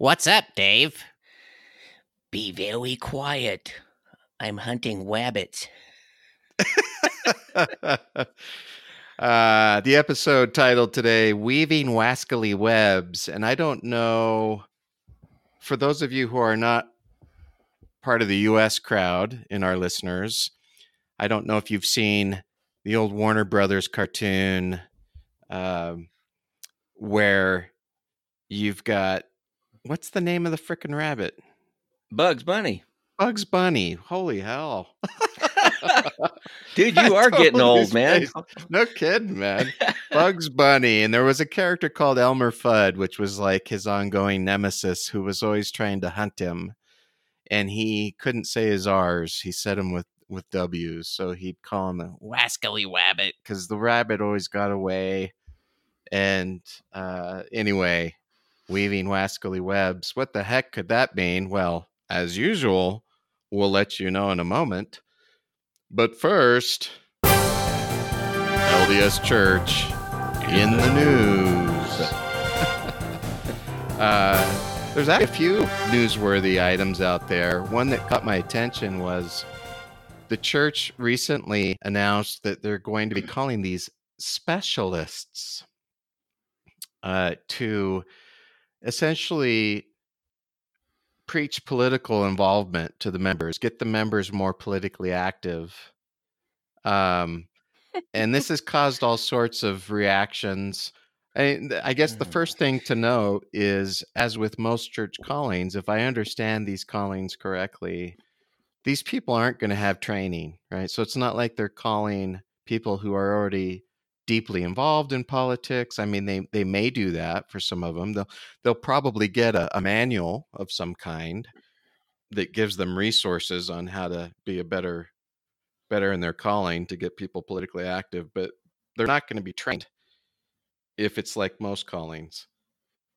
What's up, Dave? Be very quiet. I'm hunting wabbits. uh, the episode titled today, Weaving Wascally Webs. And I don't know, for those of you who are not part of the US crowd in our listeners, I don't know if you've seen the old Warner Brothers cartoon um, where you've got what's the name of the freaking rabbit? Bugs Bunny. Bugs Bunny. Holy hell. Dude, you are totally getting old, man. No kidding, man. Bugs Bunny. And there was a character called Elmer Fudd, which was like his ongoing nemesis who was always trying to hunt him. And he couldn't say his R's. He said them with, with W's. So he'd call him a wascally wabbit because the rabbit always got away. And uh, anyway, weaving wascally webs. What the heck could that mean? Well, as usual, we'll let you know in a moment. But first, LDS Church in the news. uh, there's actually a few newsworthy items out there. One that caught my attention was the church recently announced that they're going to be calling these specialists uh, to essentially preach political involvement to the members, get the members more politically active. Um, and this has caused all sorts of reactions. I, I guess the mm. first thing to know is, as with most church callings, if I understand these callings correctly, these people aren't going to have training, right? So it's not like they're calling people who are already deeply involved in politics. I mean, they they may do that for some of them. They'll they'll probably get a, a manual of some kind that gives them resources on how to be a better better in their calling to get people politically active, but they're not going to be trained if it's like most callings.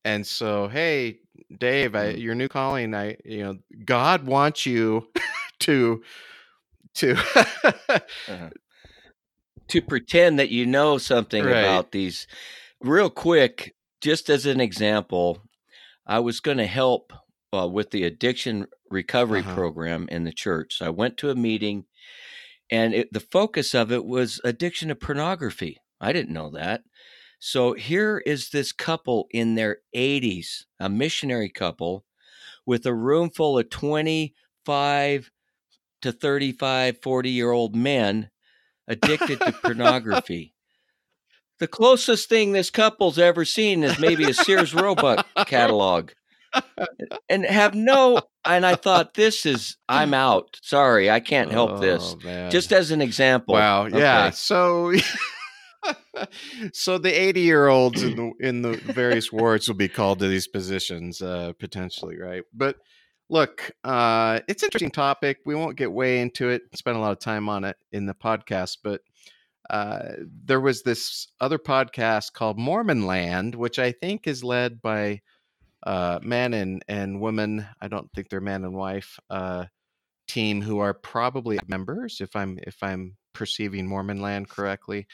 And so, hey, Dave, I, mm. your new calling, I you know, God wants you to to uh-huh to pretend that you know something right. about these. Real quick, just as an example, I was going to help uh, with the addiction recovery uh-huh. program in the church. So I went to a meeting, and it, the focus of it was addiction to pornography. I didn't know that. So here is this couple in their 80s, a missionary couple, with a room full of 25 to 35, 40 year old men addicted to pornography. The closest thing this couple's ever seen is maybe a Sears Roebuck catalog. And have no and I thought this is I'm out. Sorry, I can't help oh, this. Man. Just as an example. Wow. Okay. Yeah. So so the 80 year olds in the in the various wards will be called to these positions uh potentially, right? But look, uh, it's an interesting topic. We won't get way into it, spend a lot of time on it in the podcast, but uh, there was this other podcast called Mormon Land, which I think is led by uh, man and, and woman. I don't think they're man and wife uh, team who are probably members, if I'm if I'm perceiving Mormon Land correctly.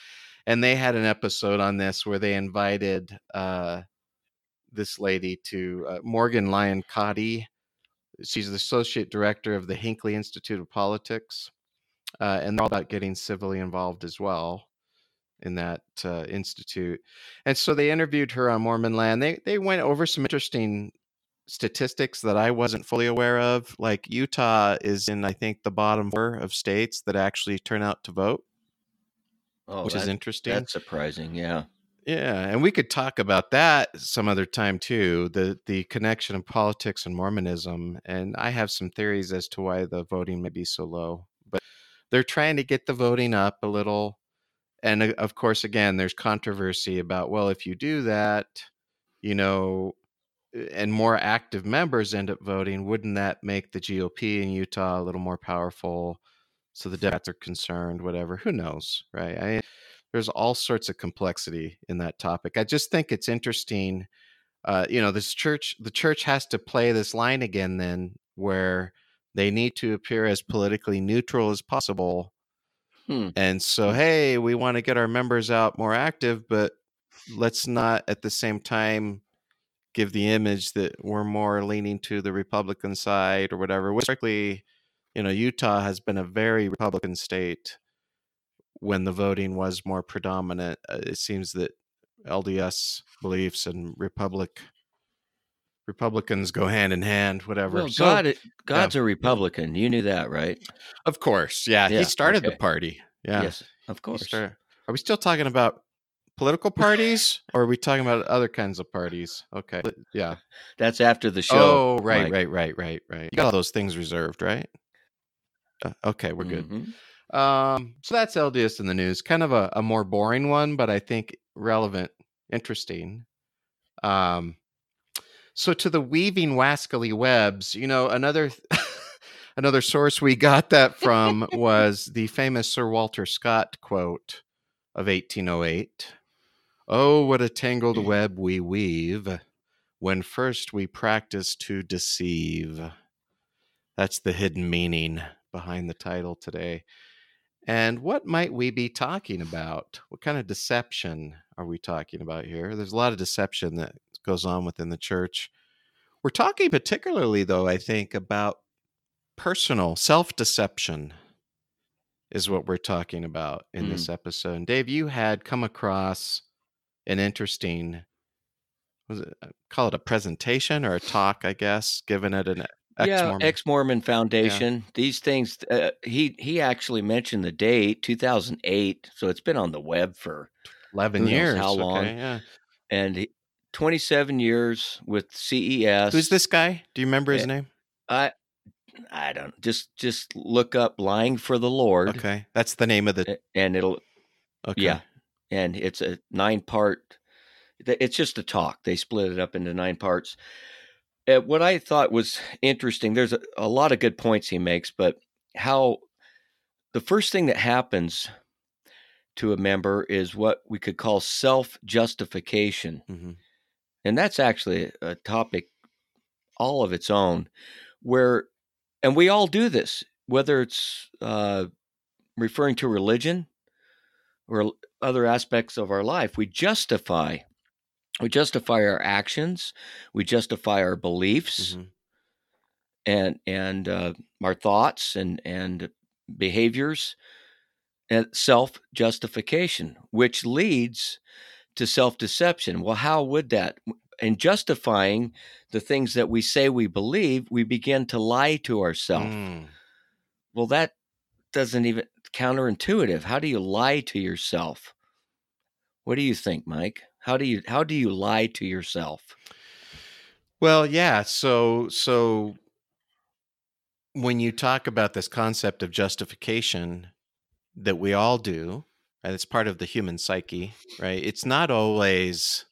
And they had an episode on this where they invited uh, this lady to uh, Morgan Lyon Cotti She's the associate director of the Hinckley Institute of Politics, uh, and they're all about getting civilly involved as well in that uh, institute. And so they interviewed her on Mormon Land. They they went over some interesting statistics that I wasn't fully aware of. Like Utah is in, I think, the bottom four of states that actually turn out to vote, oh, which that, is interesting. That's surprising. Yeah. Yeah, and we could talk about that some other time too. The the connection of politics and Mormonism, and I have some theories as to why the voting may be so low. But they're trying to get the voting up a little, and uh, of course, again, there's controversy about well, if you do that, you know, and more active members end up voting, wouldn't that make the GOP in Utah a little more powerful? So the Democrats are concerned, whatever. Who knows, right? I there's all sorts of complexity in that topic. I just think it's interesting. Uh, you know, this church, the church has to play this line again, then where they need to appear as politically neutral as possible. Hmm. And so, hey, we want to get our members out more active, but let's not at the same time give the image that we're more leaning to the Republican side or whatever. Frankly, you know, Utah has been a very Republican state when the voting was more predominant. Uh, it seems that LDS beliefs and Republic Republicans go hand in hand, whatever. Well, so, God, God's yeah. a Republican. You knew that, right? Of course. Yeah. yeah he started okay. the party. Yeah. Yes, of course. Are we still talking about political parties or are we talking about other kinds of parties? Okay. Yeah. That's after the show. Oh, right, Mike. right, right, right, right. You got all those things reserved, right? Uh, okay, we're good. Mm-hmm. Um, so that's LDS in the news. Kind of a, a more boring one, but I think relevant, interesting. Um, so to the weaving wascally webs, you know, another another source we got that from was the famous Sir Walter Scott quote of 1808. Oh, what a tangled mm. web we weave when first we practice to deceive. That's the hidden meaning behind the title today. And what might we be talking about? What kind of deception are we talking about here? There's a lot of deception that goes on within the church. We're talking particularly, though, I think, about personal self deception, is what we're talking about in mm. this episode. And Dave, you had come across an interesting, was it, uh, call it a presentation or a talk, I guess, given at an Ex-Mormon. Yeah, ex Mormon Foundation. Yeah. These things. Uh, he he actually mentioned the date, two thousand eight. So it's been on the web for eleven years. How long? Okay, yeah. And he, twenty seven years with CES. Who's this guy? Do you remember his name? I I don't. Just just look up "Lying for the Lord." Okay, that's the name of the. And it'll. Okay. Yeah, and it's a nine part. It's just a talk. They split it up into nine parts uh, what I thought was interesting, there's a, a lot of good points he makes, but how the first thing that happens to a member is what we could call self justification. Mm-hmm. And that's actually a topic all of its own, where, and we all do this, whether it's uh, referring to religion or other aspects of our life, we justify we justify our actions we justify our beliefs mm-hmm. and and uh, our thoughts and and behaviors and self justification which leads to self deception well how would that? In justifying the things that we say we believe we begin to lie to ourselves mm. well that doesn't even counterintuitive. How do you lie to yourself? What do you think mike how do you how do you lie to yourself? Well, yeah. So so when you talk about this concept of justification that we all do, and it's part of the human psyche, right? It's not always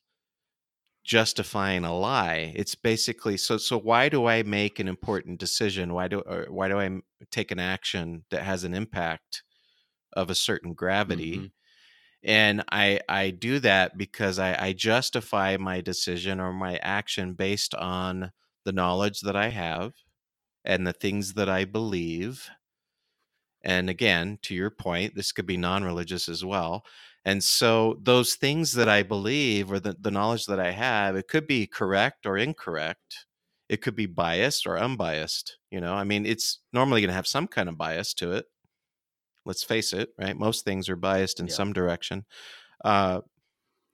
justifying a lie. It's basically so so why do I make an important decision? Why do why do I take an action that has an impact of a certain gravity? Mm-hmm and i i do that because I, I justify my decision or my action based on the knowledge that i have and the things that i believe. And again to your point this could be non-religious as well. And so those things that i believe or the, the knowledge that i have it could be correct or incorrect. It could be biased or unbiased you know? I mean it's normally going to have some kind of bias to it Let's face it, right? Most things are biased in yeah. some direction. Uh,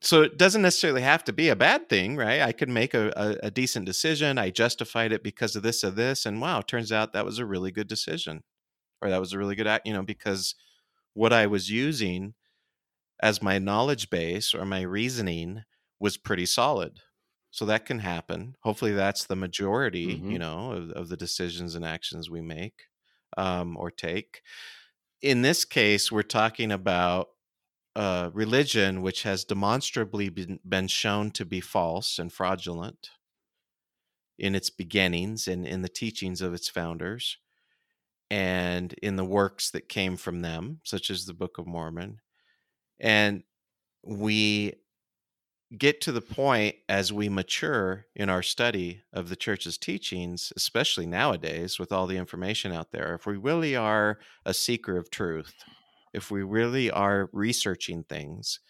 so it doesn't necessarily have to be a bad thing, right? I could make a, a, a, decent decision. I justified it because of this or this, and wow, turns out that was a really good decision, or that was a really good act, you know, because what I was using as my knowledge base or my reasoning was pretty solid. So that can happen. Hopefully, that's the majority, mm-hmm. you know, of, of, the decisions and actions we make um, or take in this case, we're talking about uh, religion which has demonstrably been, been shown to be false and fraudulent in its beginnings and in the teachings of its founders and in the works that came from them, such as the Book of Mormon. And we get to the point as we mature in our study of the church's teachings, especially nowadays with all the information out there, if we really are a seeker of truth, if we really are researching things,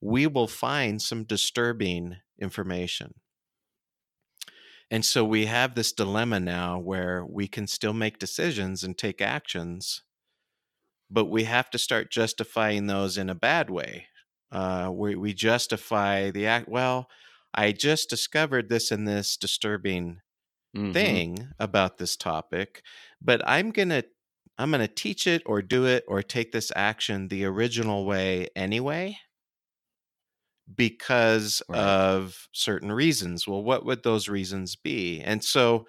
we will find some disturbing information. And so we have this dilemma now where we can still make decisions and take actions, but we have to start justifying those in a bad way. Uh, we, we justify the act. Well, I just discovered this and this disturbing mm-hmm. thing about this topic, but I'm gonna I'm gonna teach it or do it or take this action the original way anyway because right. of certain reasons. Well, what would those reasons be? And so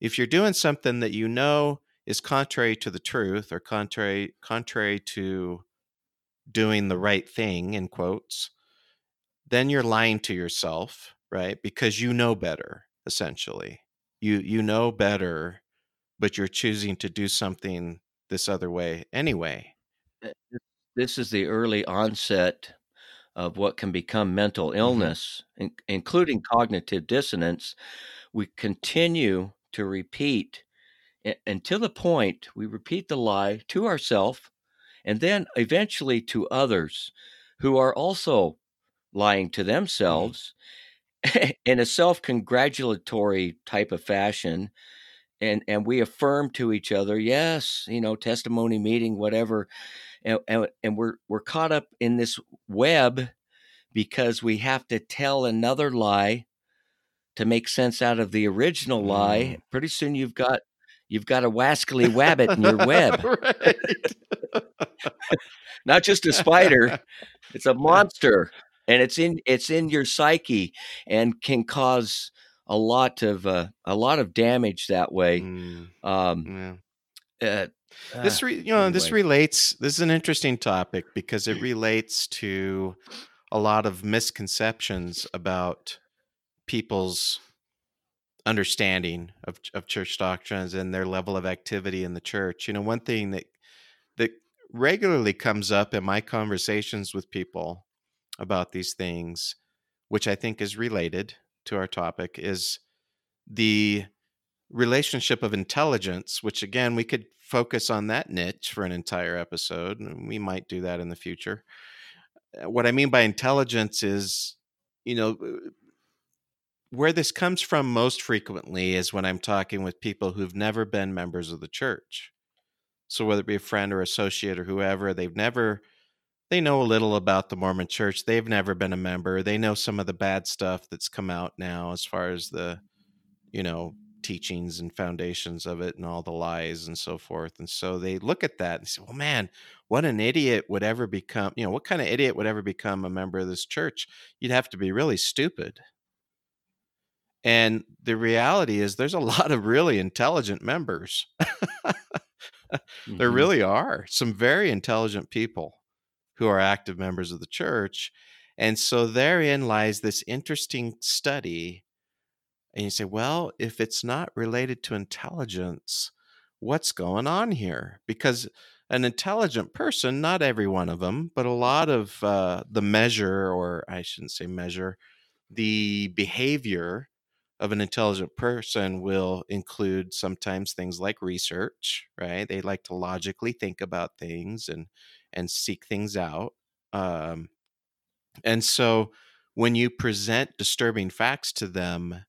if you're doing something that you know is contrary to the truth or contrary contrary to doing the right thing in quotes, then you're lying to yourself, right? Because you know better essentially. You you know better but you're choosing to do something this other way anyway. Eh, this is the early onset of what can become mental mm-hmm. illness, mm-hmm. in, including cognitive dissonance, we continue to repeat until the point we repeat the lie to ourselves and then eventually to others who are also lying to mm-hmm. themselves mm-hmm. in a self-congratulatory type of fashion and and we affirm to each other yes you know testimony meeting whatever and, and, and we're we're caught up in this web because we have to tell another lie to make sense out of the original mm. lie. Pretty soon you've got you've got a wascally wabbit in your web. Not just a spider, it's a monster. And it's in it's in your psyche and can cause a lot of uh, a lot of damage that way. Mm. Um, yeah. uh, this re, you know anyway. this relates. This is an interesting topic because it relates to a lot of misconceptions about people's understanding of of church doctrines and their level of activity in the church. You know, one thing that that regularly comes up in my conversations with people about these things, which I think is related to our topic, is the relationship of intelligence, which again, we could focus on that niche for an entire episode, and we might do that in the future. What I mean by intelligence is, you know, where this comes from most frequently is when I'm talking with people who've never been members of the church. So whether it be a friend or associate or whoever, they've never they know a little about the Mormon church. They've never been a member. They know some of the bad stuff that's come out now as far as the you know, teachings and foundations of it and all the lies and so forth. And so they look at that and say, well, man, what an idiot would ever become, you know, what kind of idiot would ever become a member of this church? You'd have to be really stupid. And the reality is, there's a lot of really intelligent members. mm-hmm. There really are some very intelligent people who are active members of the church. And so therein lies this interesting study and you say, well, if it's not related to intelligence, what's going on here? Because an intelligent person, not every one of them, but a lot of uh, the measure, or I shouldn't say measure, the behavior of an intelligent person will include sometimes things like research, right? They like to logically think about things and and seek things out. Um, and so when you present disturbing facts to them,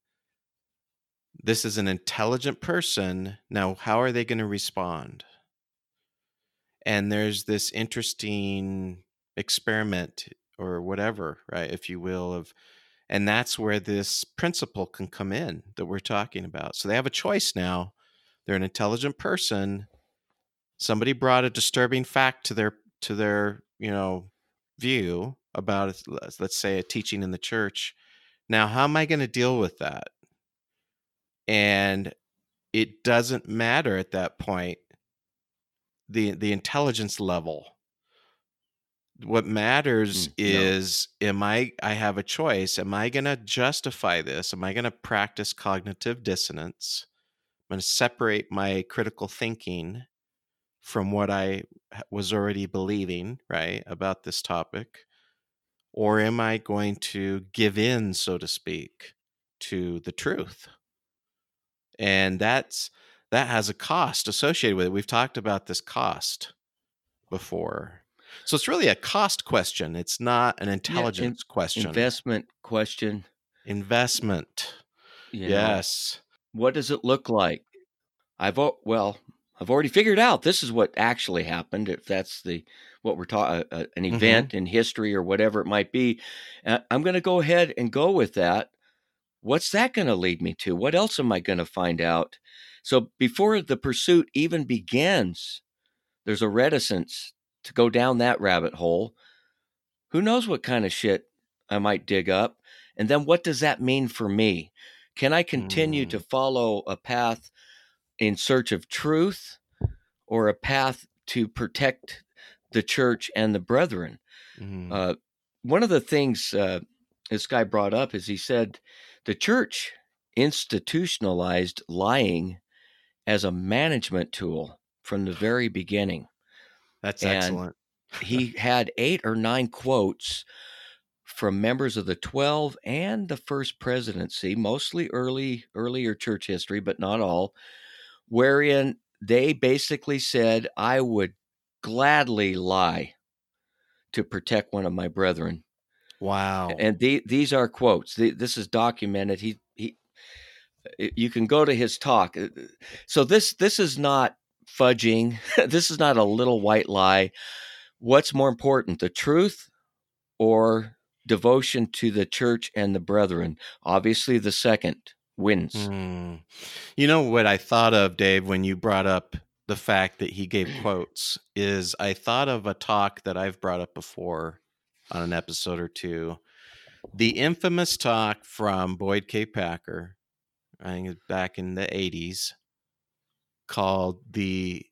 this is an intelligent person. Now, how are they going to respond? And there's this interesting experiment or whatever, right, if you will, of and that's where this principle can come in that we're talking about. So they have a choice now. They're an intelligent person. Somebody brought a disturbing fact to their to their, you know, view about let's say a teaching in the church. Now, how am I going to deal with that? and it doesn't matter at that point the the intelligence level what matters mm, is no. am i i have a choice am i going to justify this am i going to practice cognitive dissonance i'm going to separate my critical thinking from what i was already believing right about this topic or am i going to give in so to speak to the truth and that's that has a cost associated with it. We've talked about this cost before. So it's really a cost question. It's not an intelligence yeah, in, question. Investment question. Investment. You yes. Know, what does it look like? I've well, I've already figured out this is what actually happened. If that's the what we're talking, uh, an mm-hmm. event mm-hmm. in history or whatever it might be, uh, I'm going to go ahead and go with that. What's that going to lead me to? What else am I going to find out? So before the pursuit even begins, there's a reticence to go down that rabbit hole. Who knows what kind of shit I might dig up? And then what does that mean for me? Can I continue mm. to follow a path in search of truth or a path to protect the church and the brethren? Mm. Uh, one of the things uh, this guy brought up is he said the church institutionalized lying as a management tool from the very beginning. That's and excellent. he had eight or nine quotes from members of the 12 and the first presidency, mostly early earlier church history, but not all, wherein they basically said, I would gladly lie to protect one of my brethren. Wow. And the, these are quotes. The, this is documented. He he you can go to his talk. Uh, so this this is not fudging. this is not a little white lie. What's more important, the truth or devotion to the church and the brethren? Obviously, the second wins. Mm. You know what I thought of, Dave, when you brought up the fact that he gave quotes is I thought of a talk that I've brought up before on an episode or two. The infamous talk from Boyd K. Packer, I think it's back in the 80s, called The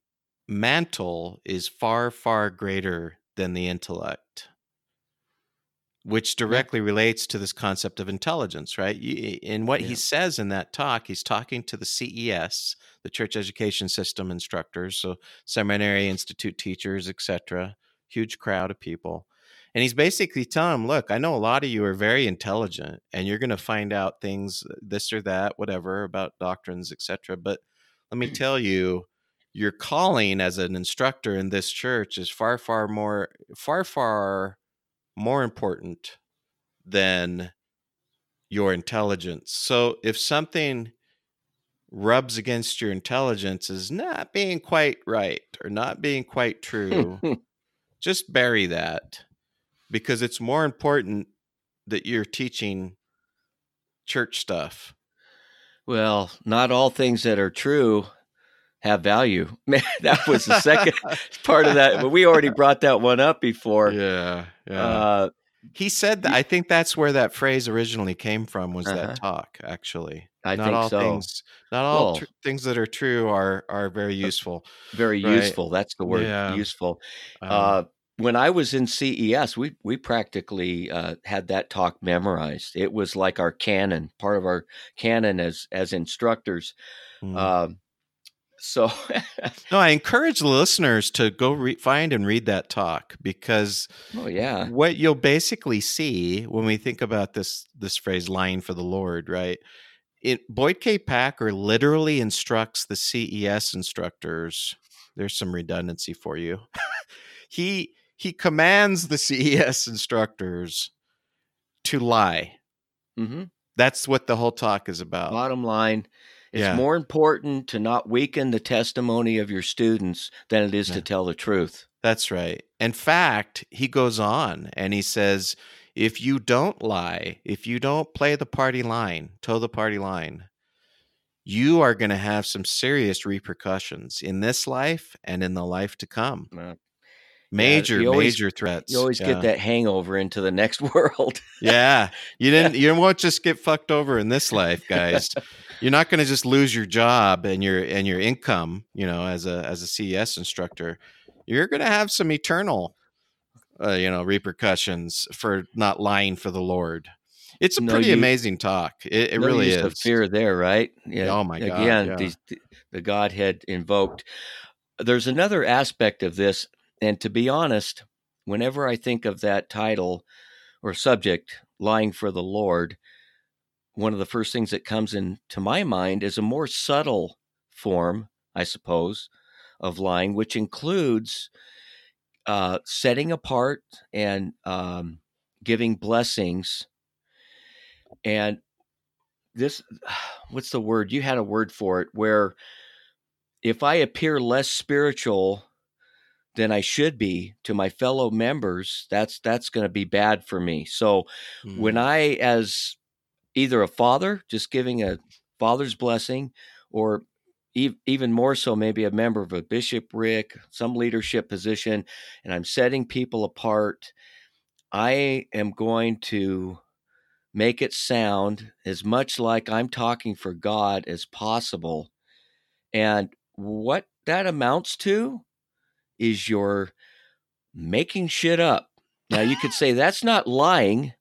Mantle is Far, Far Greater Than the Intellect which directly relates to this concept of intelligence, right? In what yeah. he says in that talk, he's talking to the CES, the Church Education System instructors, so seminary institute teachers, etc. Huge crowd of people. And he's basically telling them, look, I know a lot of you are very intelligent and you're going to find out things, uh, this or that, whatever, about doctrines, etc. But let me tell you, your calling as an instructor in this church is far, far more, far, far more important than your intelligence. So if something rubs against your intelligence is not being quite right or not being quite true, just bury that because it's more important that you're teaching church stuff. Well, not all things that are true have value. Man, that was the second part of that. But we already brought that one up before. Yeah. Yeah. Uh, he said that. I think that's where that phrase originally came from. Was uh-huh. that talk actually? I not think all so. Things, not all well, tr- things that are true are are very useful. Very right? useful. That's the word. Yeah. Useful. Um, uh, when I was in CES, we we practically uh, had that talk memorized. It was like our canon, part of our canon as as instructors. Mm. So, no, I encourage the listeners to go re- find and read that talk because, oh yeah, what you'll basically see when we think about this this phrase "lying for the Lord," right? It Boyd K. Packer literally instructs the CES instructors. There's some redundancy for you. he he commands the CES instructors to lie. Mm-hmm. That's what the whole talk is about. Bottom line, it's yeah. more important to not weaken the testimony of your students than it is yeah. to tell the truth. That's right. In fact, he goes on and he says, if you don't lie, if you don't play the party line, toe the party line, you are going to have some serious repercussions in this life and in the life to come. Major, yeah, always, major threats. You always yeah. get that hangover into the next world. yeah, you didn't. You won't just get fucked over in this life, guys. You're not going to just lose your job and your and your income. You know, as a as a CES instructor, you're going to have some eternal, uh, you know, repercussions for not lying for the Lord. It's a no, pretty amazing talk. It, it no really is. The fear there, right? Yeah. Oh my god! Again, yeah. these, the Godhead invoked. There's another aspect of this and to be honest, whenever I think of that title or subject, lying for the Lord, one of the first things that comes into my mind is a more subtle form, I suppose, of lying, which includes uh, setting apart and um, giving blessings. And this what's the word? You had a word for it where if I appear less spiritual than I should be to my fellow members, that's that's going to be bad for me. So mm. when I as either a father just giving a father's blessing or even more so maybe a member of a bishopric, some leadership position and I'm setting people apart, I am going to make it sound as much like I'm talking for God as possible. And what that amounts to is your making shit up. Now you could say that's not lying,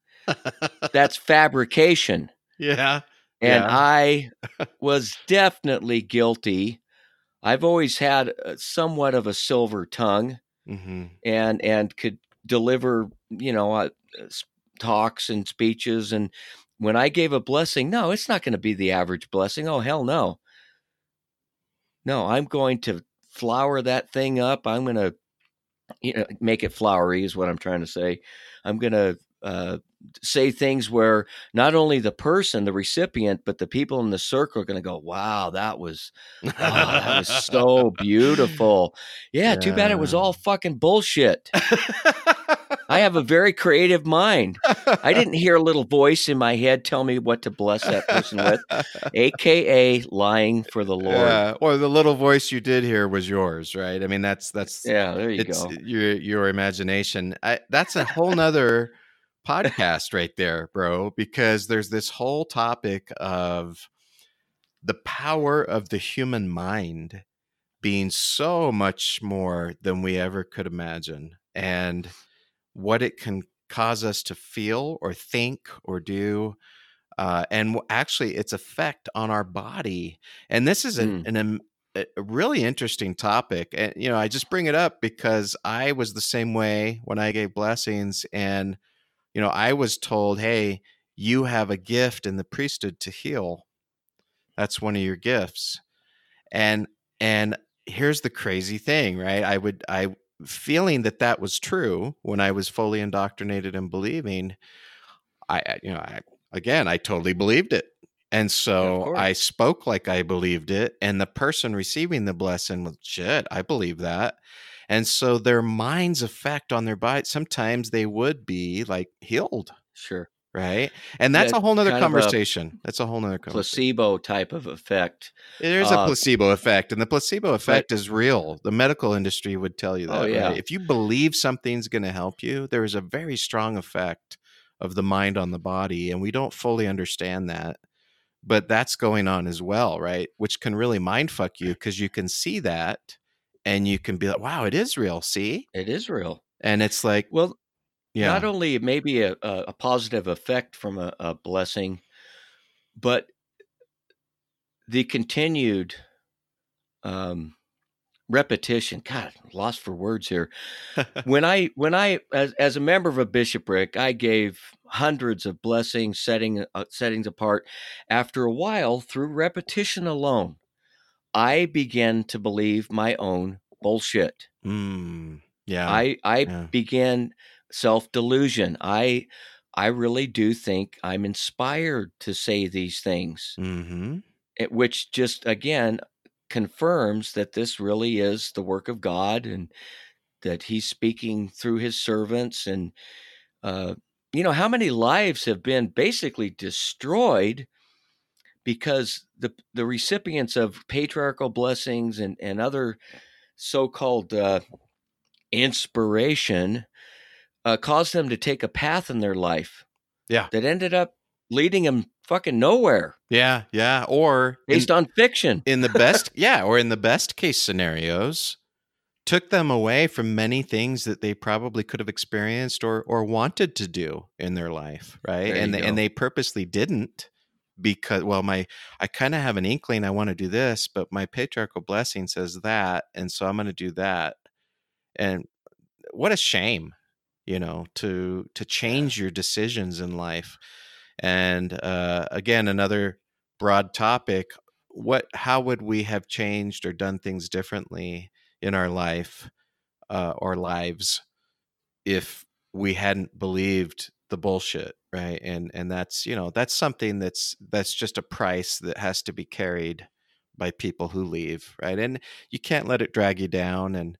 that's fabrication. Yeah. And yeah. I was definitely guilty. I've always had somewhat of a silver tongue mm-hmm. and and could deliver, you know, uh, talks and speeches. And when I gave a blessing, no, it's not going to be the average blessing. Oh, hell no. No, I'm going to flower that thing up. I'm going to you know, make it flowery, is what I'm trying to say. I'm going to uh, say things where not only the person, the recipient, but the people in the circle are going to go, "Wow, that was oh, that was so beautiful." Yeah, yeah, too bad it was all fucking bullshit. I have a very creative mind. I didn't hear a little voice in my head tell me what to bless that person with, aka lying for the Lord. Yeah, or the little voice you did hear was yours, right? I mean, that's that's yeah. There you go. Your your imagination. I, that's a whole nother podcast right there, bro. Because there's this whole topic of the power of the human mind being so much more than we ever could imagine, and what it can cause us to feel or think or do uh, and actually its effect on our body and this is an, mm. an, a really interesting topic and you know i just bring it up because i was the same way when i gave blessings and you know i was told hey you have a gift in the priesthood to heal. That's one of your gifts. And and here's the crazy thing right? I would i feeling that that was true when I was fully indoctrinated and believing, I, you know, I, again, I totally believed it. And so yeah, I spoke like I believed it. And the person receiving the blessing was, shit, I believe that. And so their mind's effect on their body, sometimes they would be like healed. Sure right? And that's yeah, a whole nother conversation. That's a whole nother placebo type of effect. There's uh, a placebo effect, and the placebo effect but, is real. The medical industry would tell you oh, that. Oh, yeah. Right? If you believe something's going to help you, there is a very strong effect of the mind on the body, and we don't fully understand that. But that's going on as well, right? Which can really mind fuck you because you can see that and you can be like, wow, it is real. See? It is real. And it's like, well, yeah. Not only maybe a, a positive effect from a, a blessing, but the continued um, repetition. God, lost for words here. when I when I as as a member of a bishopric, I gave hundreds of blessings, setting uh, settings apart. After a while, through repetition alone, I began to believe my own bullshit. Mm, yeah, I I yeah. began self delusion. I I really do think I'm inspired to say these things, mm-hmm. it, which just again confirms that this really is the work of God and that He's speaking through His servants. And uh, you know how many lives have been basically destroyed because the the recipients of patriarchal blessings and and other so-called uh, inspiration uh, caused them to take a path in their life. Yeah. That ended up leading them fucking nowhere. Yeah, yeah. Or based in, on fiction. In the best, yeah, or in the best case scenarios, took them away from many things that they probably could have experienced or or wanted to do in their life, right? There and they, and they purposely didn't because well my I kind of have an inkling I want to do this, but my patriarchal blessing says that, and so I'm going to do that. And what a shame you know to to change your decisions in life and uh, again another broad topic what how would we have changed or done things differently in our life uh, or lives if we hadn't believed the bullshit, right? And and that's you know that's something that's that's just a price that has to be carried by people who leave, right? And you can't let it drag you down and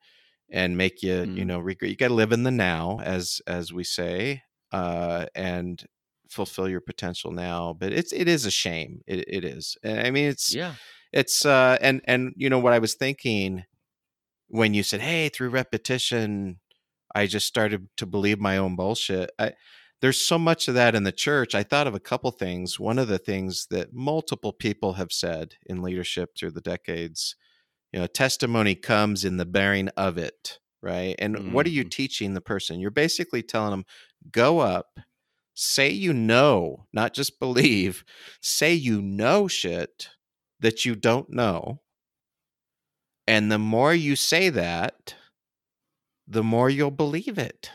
and make you mm. you know regret. You got to live in the now, as as we say, uh, and fulfill your potential now. But it's it is a shame. It it is. I mean, it's yeah. It's uh, and and you know what I was thinking when you said, "Hey, through repetition, I just started to believe my own bullshit." I, there's so much of that in the church. I thought of a couple things. One of the things that multiple people have said in leadership through the decades, you know, testimony comes in the bearing of it, right? And mm-hmm. what are you mm-hmm. teaching the person? You're basically telling them, go up, say you know, not just believe, say you know shit that you don't know. And the more you say that, the more you'll believe it.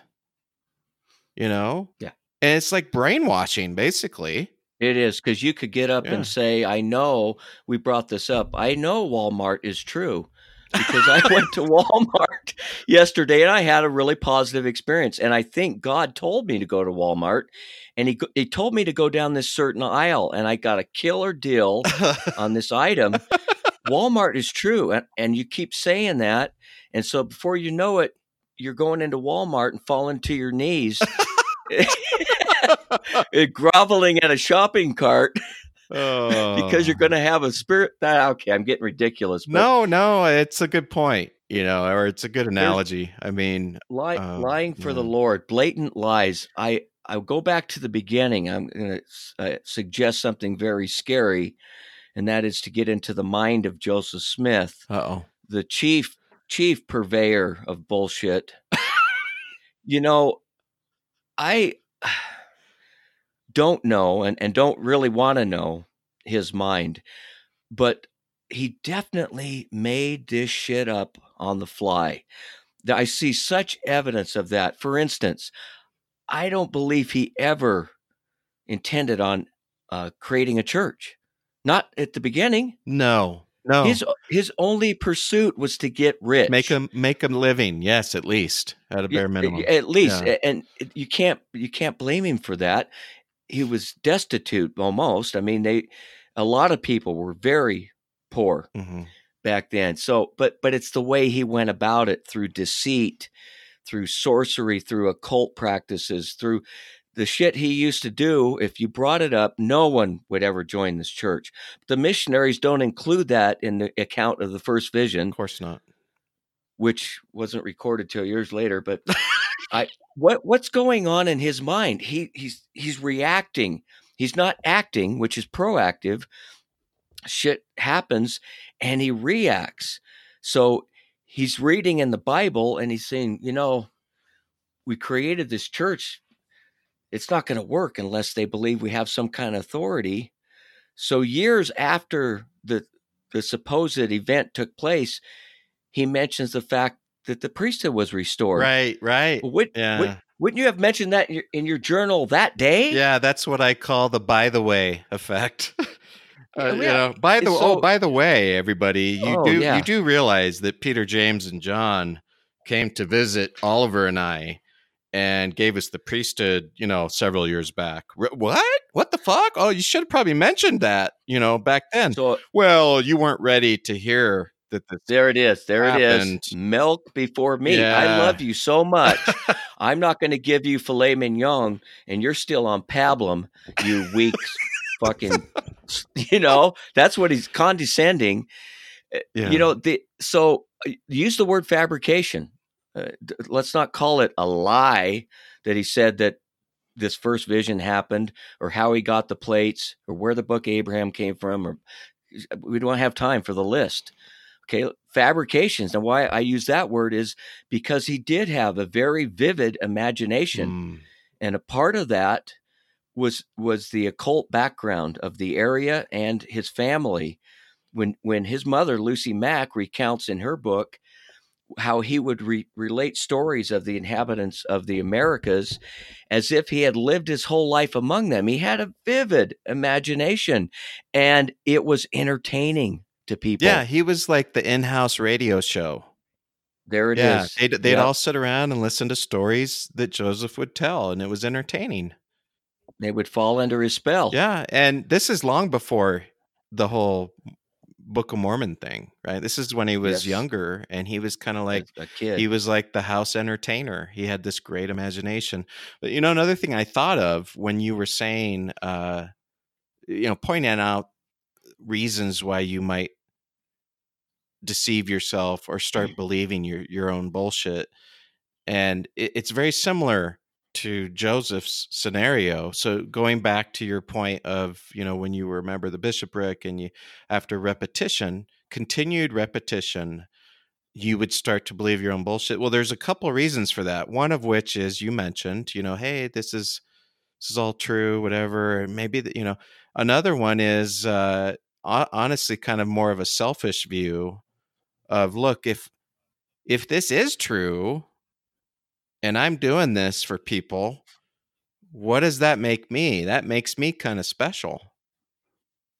You know? Yeah. And it's like brainwashing, basically. It is because you could get up yeah. and say, I know we brought this up. I know Walmart is true because I went to Walmart yesterday and I had a really positive experience. And I think God told me to go to Walmart and he, he told me to go down this certain aisle and I got a killer deal on this item. Walmart is true. And, and you keep saying that. And so before you know it, you're going into Walmart and falling to your knees groveling at a shopping cart oh. because you're going to have a spirit. That okay, I'm getting ridiculous. no, no, it's a good point. You know, or it's a good analogy. I mean, lie, um, lying for yeah. the Lord, blatant lies. I I'll go back to the beginning. I'm going to uh, suggest something very scary, and that is to get into the mind of Joseph Smith, oh the chief chief purveyor of bullshit. you know, I don't know and, and don't really want to know his mind, but he definitely made this shit up on the fly. I see such evidence of that. For instance, I don't believe he ever intended on uh, creating a church. Not at the beginning. No, no. His his only pursuit was to get rich. Make him make him living. Yes, at least at a bare minimum. At least, yeah. and you can't you can't blame him for that. He was destitute almost. I mean, they a lot of people were very poor mm-hmm. back then. So, but but it's the way he went about it through deceit, through sorcery, through occult practices, through the shit he used to do, if you brought it up, no one would ever join this church. The missionaries don't include that in the account of the first vision. Of course not. Which wasn't recorded till years later, but I what what's going on in his mind? He he's he's reacting. He's not acting, which is proactive. Shit happens and he reacts. So he's reading in the Bible and he's saying, you know, we created this church it's not going to work unless they believe we have some kind of authority. So years after the the supposed event took place, he mentions the fact that the priesthood was restored. Right, right. Would, yeah. Would, wouldn't you have mentioned that in your, in your, journal that day? Yeah, that's what I call the by the way effect. uh, yeah, you know, by the so, oh, by the way, everybody, you oh, do yeah. you do realize that Peter, James, and John came to visit Oliver and I and gave us the priesthood, you know, several years back. What? What the fuck? Oh, you should have probably mentioned that, you know, back then. So, well, you weren't ready to hear that. there it is. There happened. it is. Milk before meat. Yeah. I love you so much. I'm not going to give you filet mignon, and you're still on pablum, you weak fucking. You know, that's what he's condescending. Eh, yeah. You know, the so uh, use the word fabrication uh, let's not call it a lie that he said that this first vision happened or how he got the plates or where the book Abraham came from or we don't have time for the list. Okay, fabrications. And why I use that word is because he did have a very vivid imagination. Mm. And a part of that was was the occult background of the area and his family. When when his mother Lucy Mack recounts in her book how he would re- relate stories of the inhabitants of the Americas as if he had lived his whole life among them. He had a vivid imagination and it was entertaining to people. Yeah, he was like the in house radio show. There it yeah, is. They'd, they'd yep. all sit around and listen to stories that Joseph would tell, and it was entertaining. they would fall under his spell. Yeah, and this is long before the whole Book of Mormon thing, right? This is when he was yes. younger and he was kind of like a kid. He was like the house entertainer. He had this great imagination. But you know, another thing I thought of when you were saying, uh, you know, pointing out reasons why you might deceive yourself or start mm. believing your your own bullshit, and it, it's very similar to Joseph's scenario. So going back to your point of, you know, when you remember the bishopric and you after repetition, continued repetition, you would start to believe your own bullshit. Well, there's a couple reasons for that. One of which is you mentioned, you know, hey, this is this is all true, whatever. Maybe that, you know, another one is uh honestly kind of more of a selfish view of look, if if this is true, and I'm doing this for people, what does that make me? That makes me kind of special.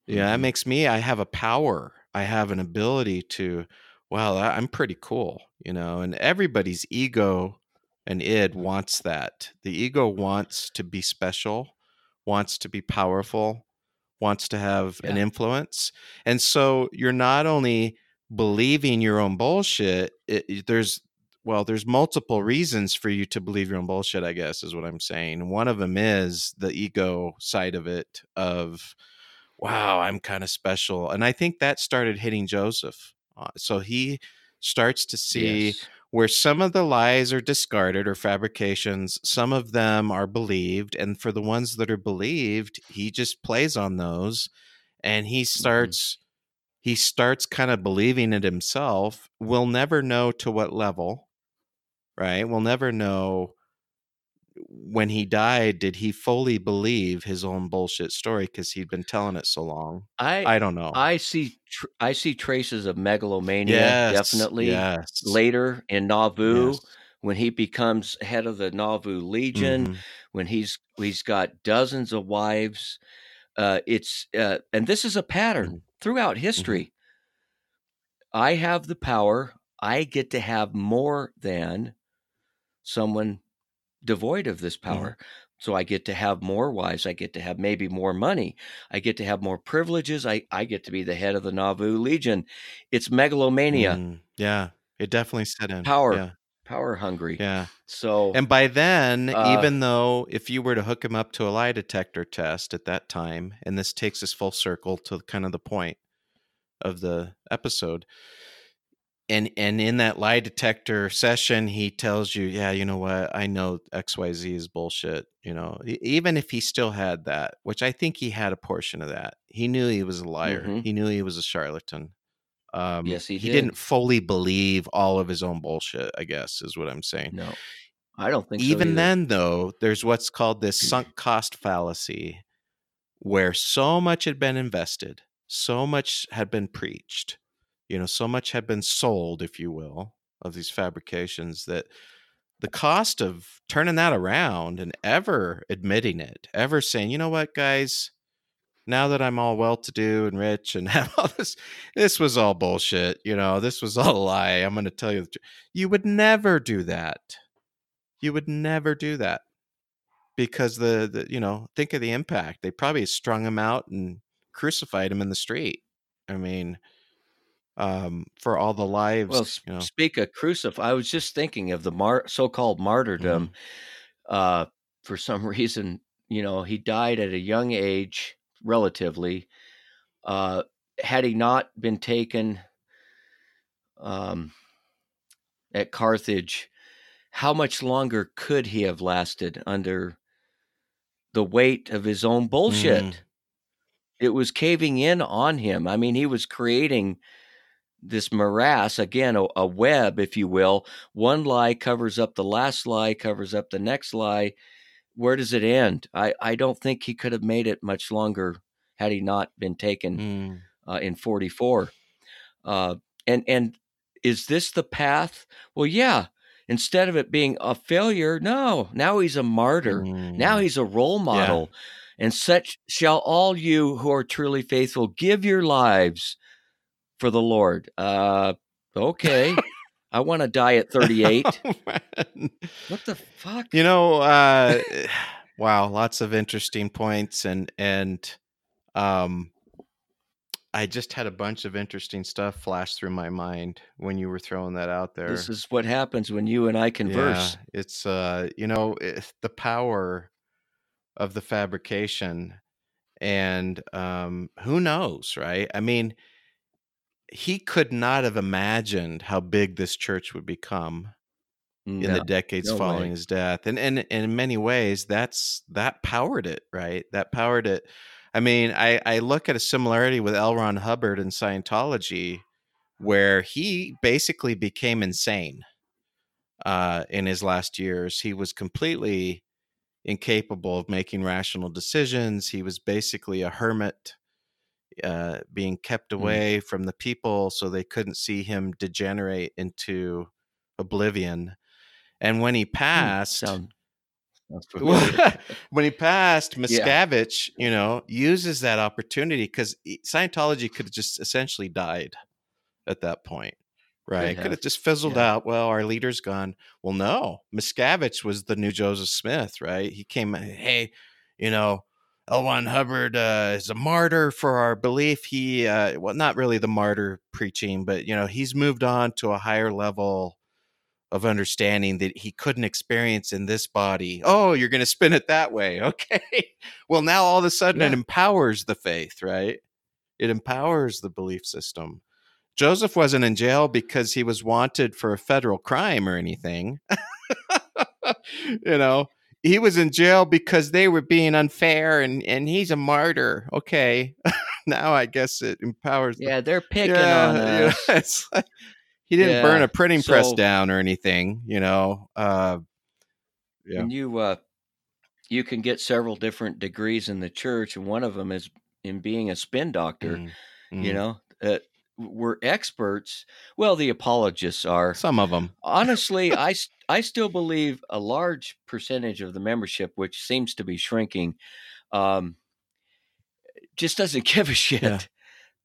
Yeah, that mm-hmm. makes me, I have a power. I have an ability to, well, I'm pretty cool, you know, and everybody's ego and id wants that. The ego wants to be special, wants to be powerful, wants to have yeah. an influence. And so you're not only believing your own bullshit, it, there's well, there's multiple reasons for you to believe your own bullshit, I guess, is what I'm saying. One of them is the ego side of it of, wow, I'm kind of special. And I think that started hitting Joseph. Uh, so he starts to see yes. where some of the lies are discarded or fabrications, some of them are believed. And for the ones that are believed, he just plays on those and he mm-hmm. starts. Mm-hmm. He starts kind of believing it himself. We'll never know to what level right? We'll never know when he died did he fully believe his own bullshit story because he'd been telling it so long i i don't know i see tr- i see traces of megalomania yes, definitely yes. later in nauvoo yes. when he becomes head of the nauvoo legion mm-hmm. when he's he's got dozens of wives uh it's uh and this is a pattern mm-hmm. Throughout mm-hmm. history mm-hmm. i have the power i get to have more than someone devoid of this mm-hmm. power. Mm-hmm. So I get to have more wives. I get to have maybe more money. I get to have more privileges. I, I get to be the head of the Nauvoo Legion. It's megalomania. Mm, yeah, it definitely set in. Power. Yeah. Power hungry. Yeah. So And by then, uh, even though if you were to hook him up to a lie detector test at that time, and this takes us full circle to kind of the point of the episode, and and in that lie detector session he tells you yeah you know what i know xyz is bullshit you know even if he still had that which i think he had a portion of that he knew he was a liar mm-hmm. he knew he was a charlatan um, yes he, he did. didn't fully believe all of his own bullshit i guess is what i'm saying. No i don't think even so then though there's what's called this sunk cost fallacy where so much had been invested so much had been preached you know so much had been sold if you will of these fabrications that the cost of turning that around and ever admitting it ever saying you know what guys now that i'm all well to do and rich and have all this this was all bullshit you know this was all a lie i'm going to tell you you would never do that you would never do that because the, the you know think of the impact they probably strung him out and crucified him in the street i mean um, for all the lives. Well, you know. speak of crucifix, I was just thinking of the mar- so-called martyrdom. Mm-hmm. Uh, for some reason, you know, he died at a young age, relatively. Uh, had he not been taken um, at Carthage, how much longer could he have lasted under the weight of his own bullshit? Mm. It was caving in on him. I mean, he was creating this morass again a, a, web if you will one lie covers up the last lie covers up the next lie where does it end i i don't think he could have made it much longer had he not been taken mm. uh, in 44 uh, and and is this the path well yeah instead of it being a failure no now he's a martyr mm. now he's a role model yeah. and such shall all you who are truly faithful give your lives for the Lord. Uh, okay. I want to die at 38. Oh, what the fuck? You know, uh, wow, lots of interesting points and and um I just had a bunch of interesting stuff flash through my mind when you were throwing that out there. This is what happens when you and I converse. Yeah, it's uh, you know, the power of the fabrication, and um, who knows, right? I mean, he could not have imagined how big this church would become no, in the decades no following way. his death, and, and and in many ways, that's that powered it, right? That powered it I mean, I, I look at a similarity with L. Ron Hubbard and Scientology, where he basically became insane uh, in his last years. He was completely incapable of making rational decisions. He was basically a hermit, uh, being kept hmm. away mm. from the people so they couldn't see him degenerate into oblivion. And when he hmm, passed, mm, when he passed, Miscavige, yeah. you know, uses that opportunity because Scientology could have just essentially died at that point, right? Could have, just fizzled yeah. out. Well, our leader's gone. Well, no, Miscavige was the new Joseph Smith, right? He came, hey, you know, Ron Hubbard uh, is a martyr for our belief. He, uh, well, not really the martyr preaching, but you know, he's moved on to a higher level of understanding that he couldn't experience in this body. Oh, you're going to spin it that way. Okay. well, now all of a sudden yeah. it empowers the faith, right? It empowers the belief system. Joseph wasn't in jail because he was wanted for a federal crime or anything. you know, he was in jail because they were being unfair and and he's a martyr. Okay. now I guess it empowers Yeah, they're picking yeah, on us. Yeah, it's like, he didn't yeah. burn a printing so, press down or anything, you know. Uh, yeah. And you uh, you can get several different degrees in the church, and one of them is in being a spin doctor. Mm. Mm. You know, uh, we're experts. Well, the apologists are some of them. Honestly, I I still believe a large percentage of the membership, which seems to be shrinking, um, just doesn't give a shit. Yeah.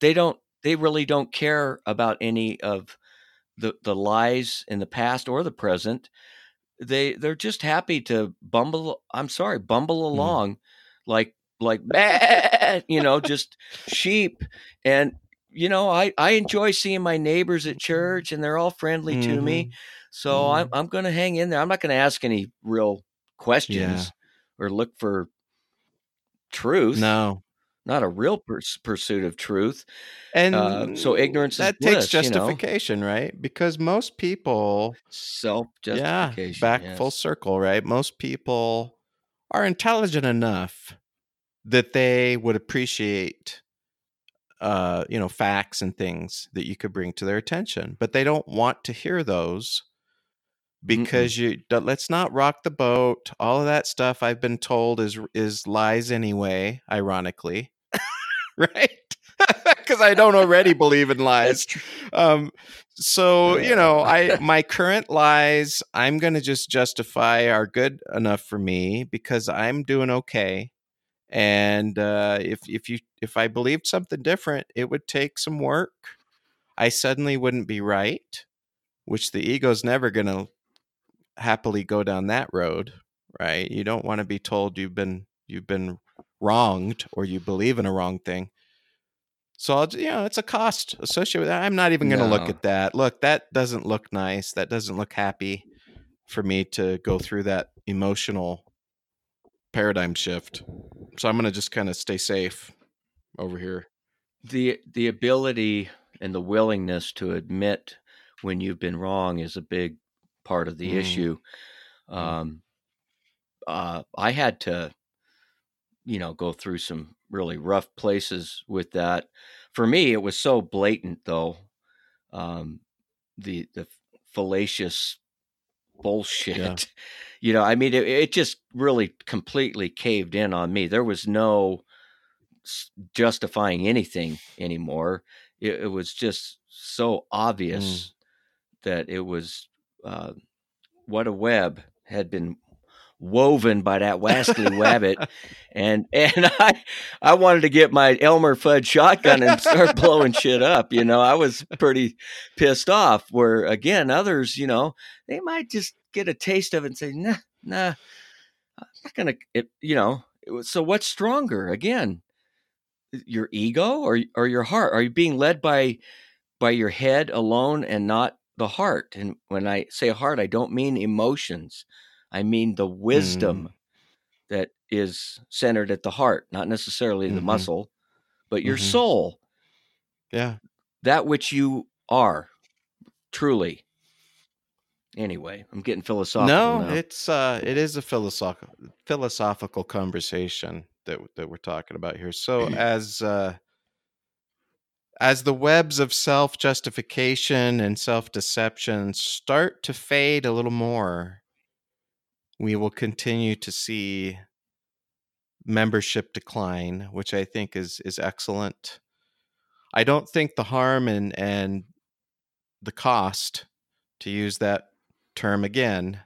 They don't. They really don't care about any of the the lies in the past or the present they they're just happy to bumble i'm sorry bumble mm. along mm. like like you know just sheep and you know i i enjoy seeing my neighbors at church and they're all friendly mm-hmm. to me mm-hmm. so mm. i'm i'm going to hang in there i'm not going to ask any real questions yeah. or look for truth no not a real pers- pursuit of truth. And uh, so ignorance that takes justification, you know? right? Because most people self justification. Yeah, back yes. full circle, right? Most people are intelligent enough that they would appreciate uh, you know, facts and things that you could bring to their attention, but they don't want to hear those because Mm-mm. you let's not rock the boat. All of that stuff I've been told is is lies anyway, ironically. right? Because I don't already believe in lies. Um, so you know, I my current lies, I'm going to just justify are good enough for me because I'm doing okay. And uh, if if you if I believed something different, it would take some work. I suddenly wouldn't be right, which the ego's never going to happily go down that road, right? You don't want to be told you've been you've been wronged or you believe in a wrong thing. So I'll, you know, it's a cost associated with that. I'm not even going to no. look at that. Look, that doesn't look nice. That doesn't look happy for me to go through that emotional paradigm shift. So I'm going to just kind of stay safe over here. The the ability and the willingness to admit when you've been wrong is a big part of the mm. issue. Mm. Um, uh, I had to you know go through some really rough places with that. For me, it was so blatant though. Um, the the fallacious bullshit. Yeah. You know, I mean, it, it just really completely caved in on me. There was no justifying anything anymore. It, it was just so obvious mm. that it was uh, what a web had been woven by that wascally wabbit. And and I I wanted to get my Elmer Fudd shotgun and start blowing shit up. You know, I was pretty pissed off. Where again, others, you know, they might just get a taste of it and say, nah, nah. I'm not gonna, it, you know. So what's stronger again? Your ego or or your heart? Are you being led by by your head alone and not the heart? And when I say heart, I don't mean emotions. I mean the wisdom mm. that is centered at the heart, not necessarily the mm-hmm. muscle, but your mm-hmm. soul. Yeah. That which you are truly anyway i'm getting philosophical no now. it's uh it is a philosophical philosophical conversation that that we're talking about here so as uh as the webs of self justification and self deception start to fade a little more we will continue to see membership decline which i think is is excellent i don't think the harm and and the cost to use that term again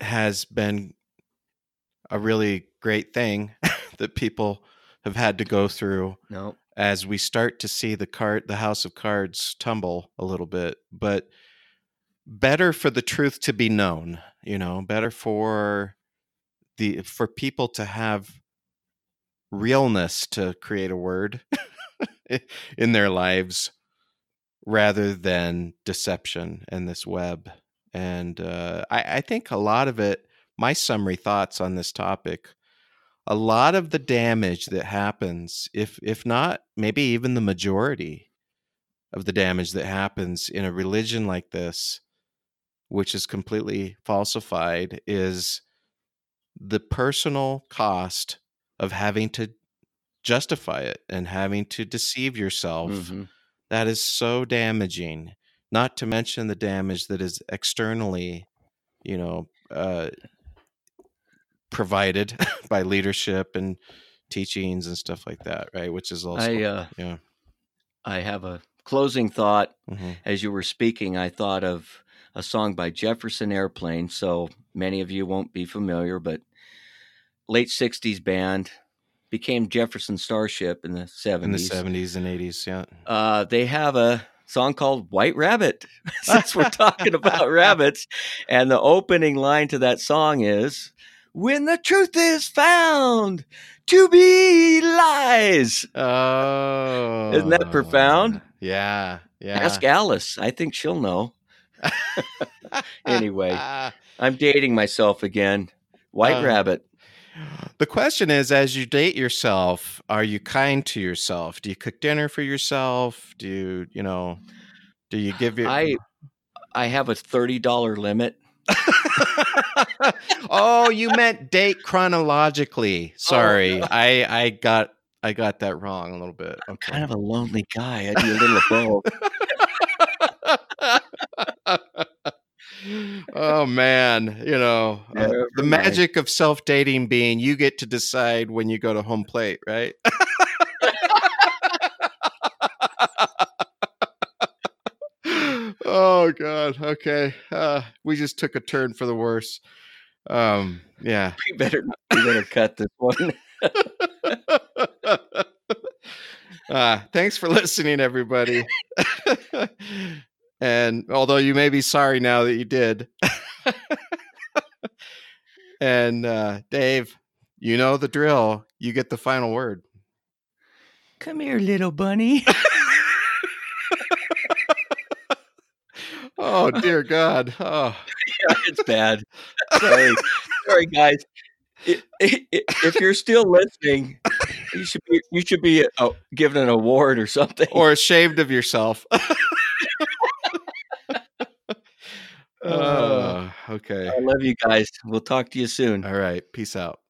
has been a really great thing that people have had to go through no. as we start to see the card the house of cards tumble a little bit but better for the truth to be known you know better for the for people to have realness to create a word in their lives rather than deception and this web. And uh, I, I think a lot of it, my summary thoughts on this topic, a lot of the damage that happens, if if not maybe even the majority of the damage that happens in a religion like this, which is completely falsified, is the personal cost of having to justify it and having to deceive yourself. Mm-hmm. That is so damaging not to mention the damage that is externally you know uh, provided by leadership and teachings and stuff like that right which is also I, uh, yeah. I have a closing thought mm-hmm. as you were speaking i thought of a song by jefferson airplane so many of you won't be familiar but late 60s band became Jefferson Starship in the 70s. In the 70s and 80s, yeah. Uh, they have a song called White Rabbit, since we're talking about rabbits. And the opening line to that song is When the truth is found to be lies. Oh. Isn't that profound? Yeah, yeah. Ask Alice. I think she'll know. anyway, I'm dating myself again. White uh, Rabbit. The question is as you date yourself, are you kind to yourself? Do you cook dinner for yourself? Do you, you know, do you give your I I have a $30 limit. oh, you meant date chronologically. Sorry. Oh, no. I I got I got that wrong a little bit. I'm kind of a lonely guy. I do a little of both. Oh man, you know uh, the magic of self dating being you get to decide when you go to home plate, right? oh god, okay, uh, we just took a turn for the worse. Um, yeah, we better we better cut this one. uh, thanks for listening, everybody. And although you may be sorry now that you did. and uh, Dave, you know the drill. You get the final word. Come here, little bunny. oh dear God! Oh, yeah, it's bad. Sorry, sorry, guys. if you're still listening, you should be you should be uh, given an award or something, or ashamed of yourself. Uh, okay. I love you guys. We'll talk to you soon. All right. Peace out.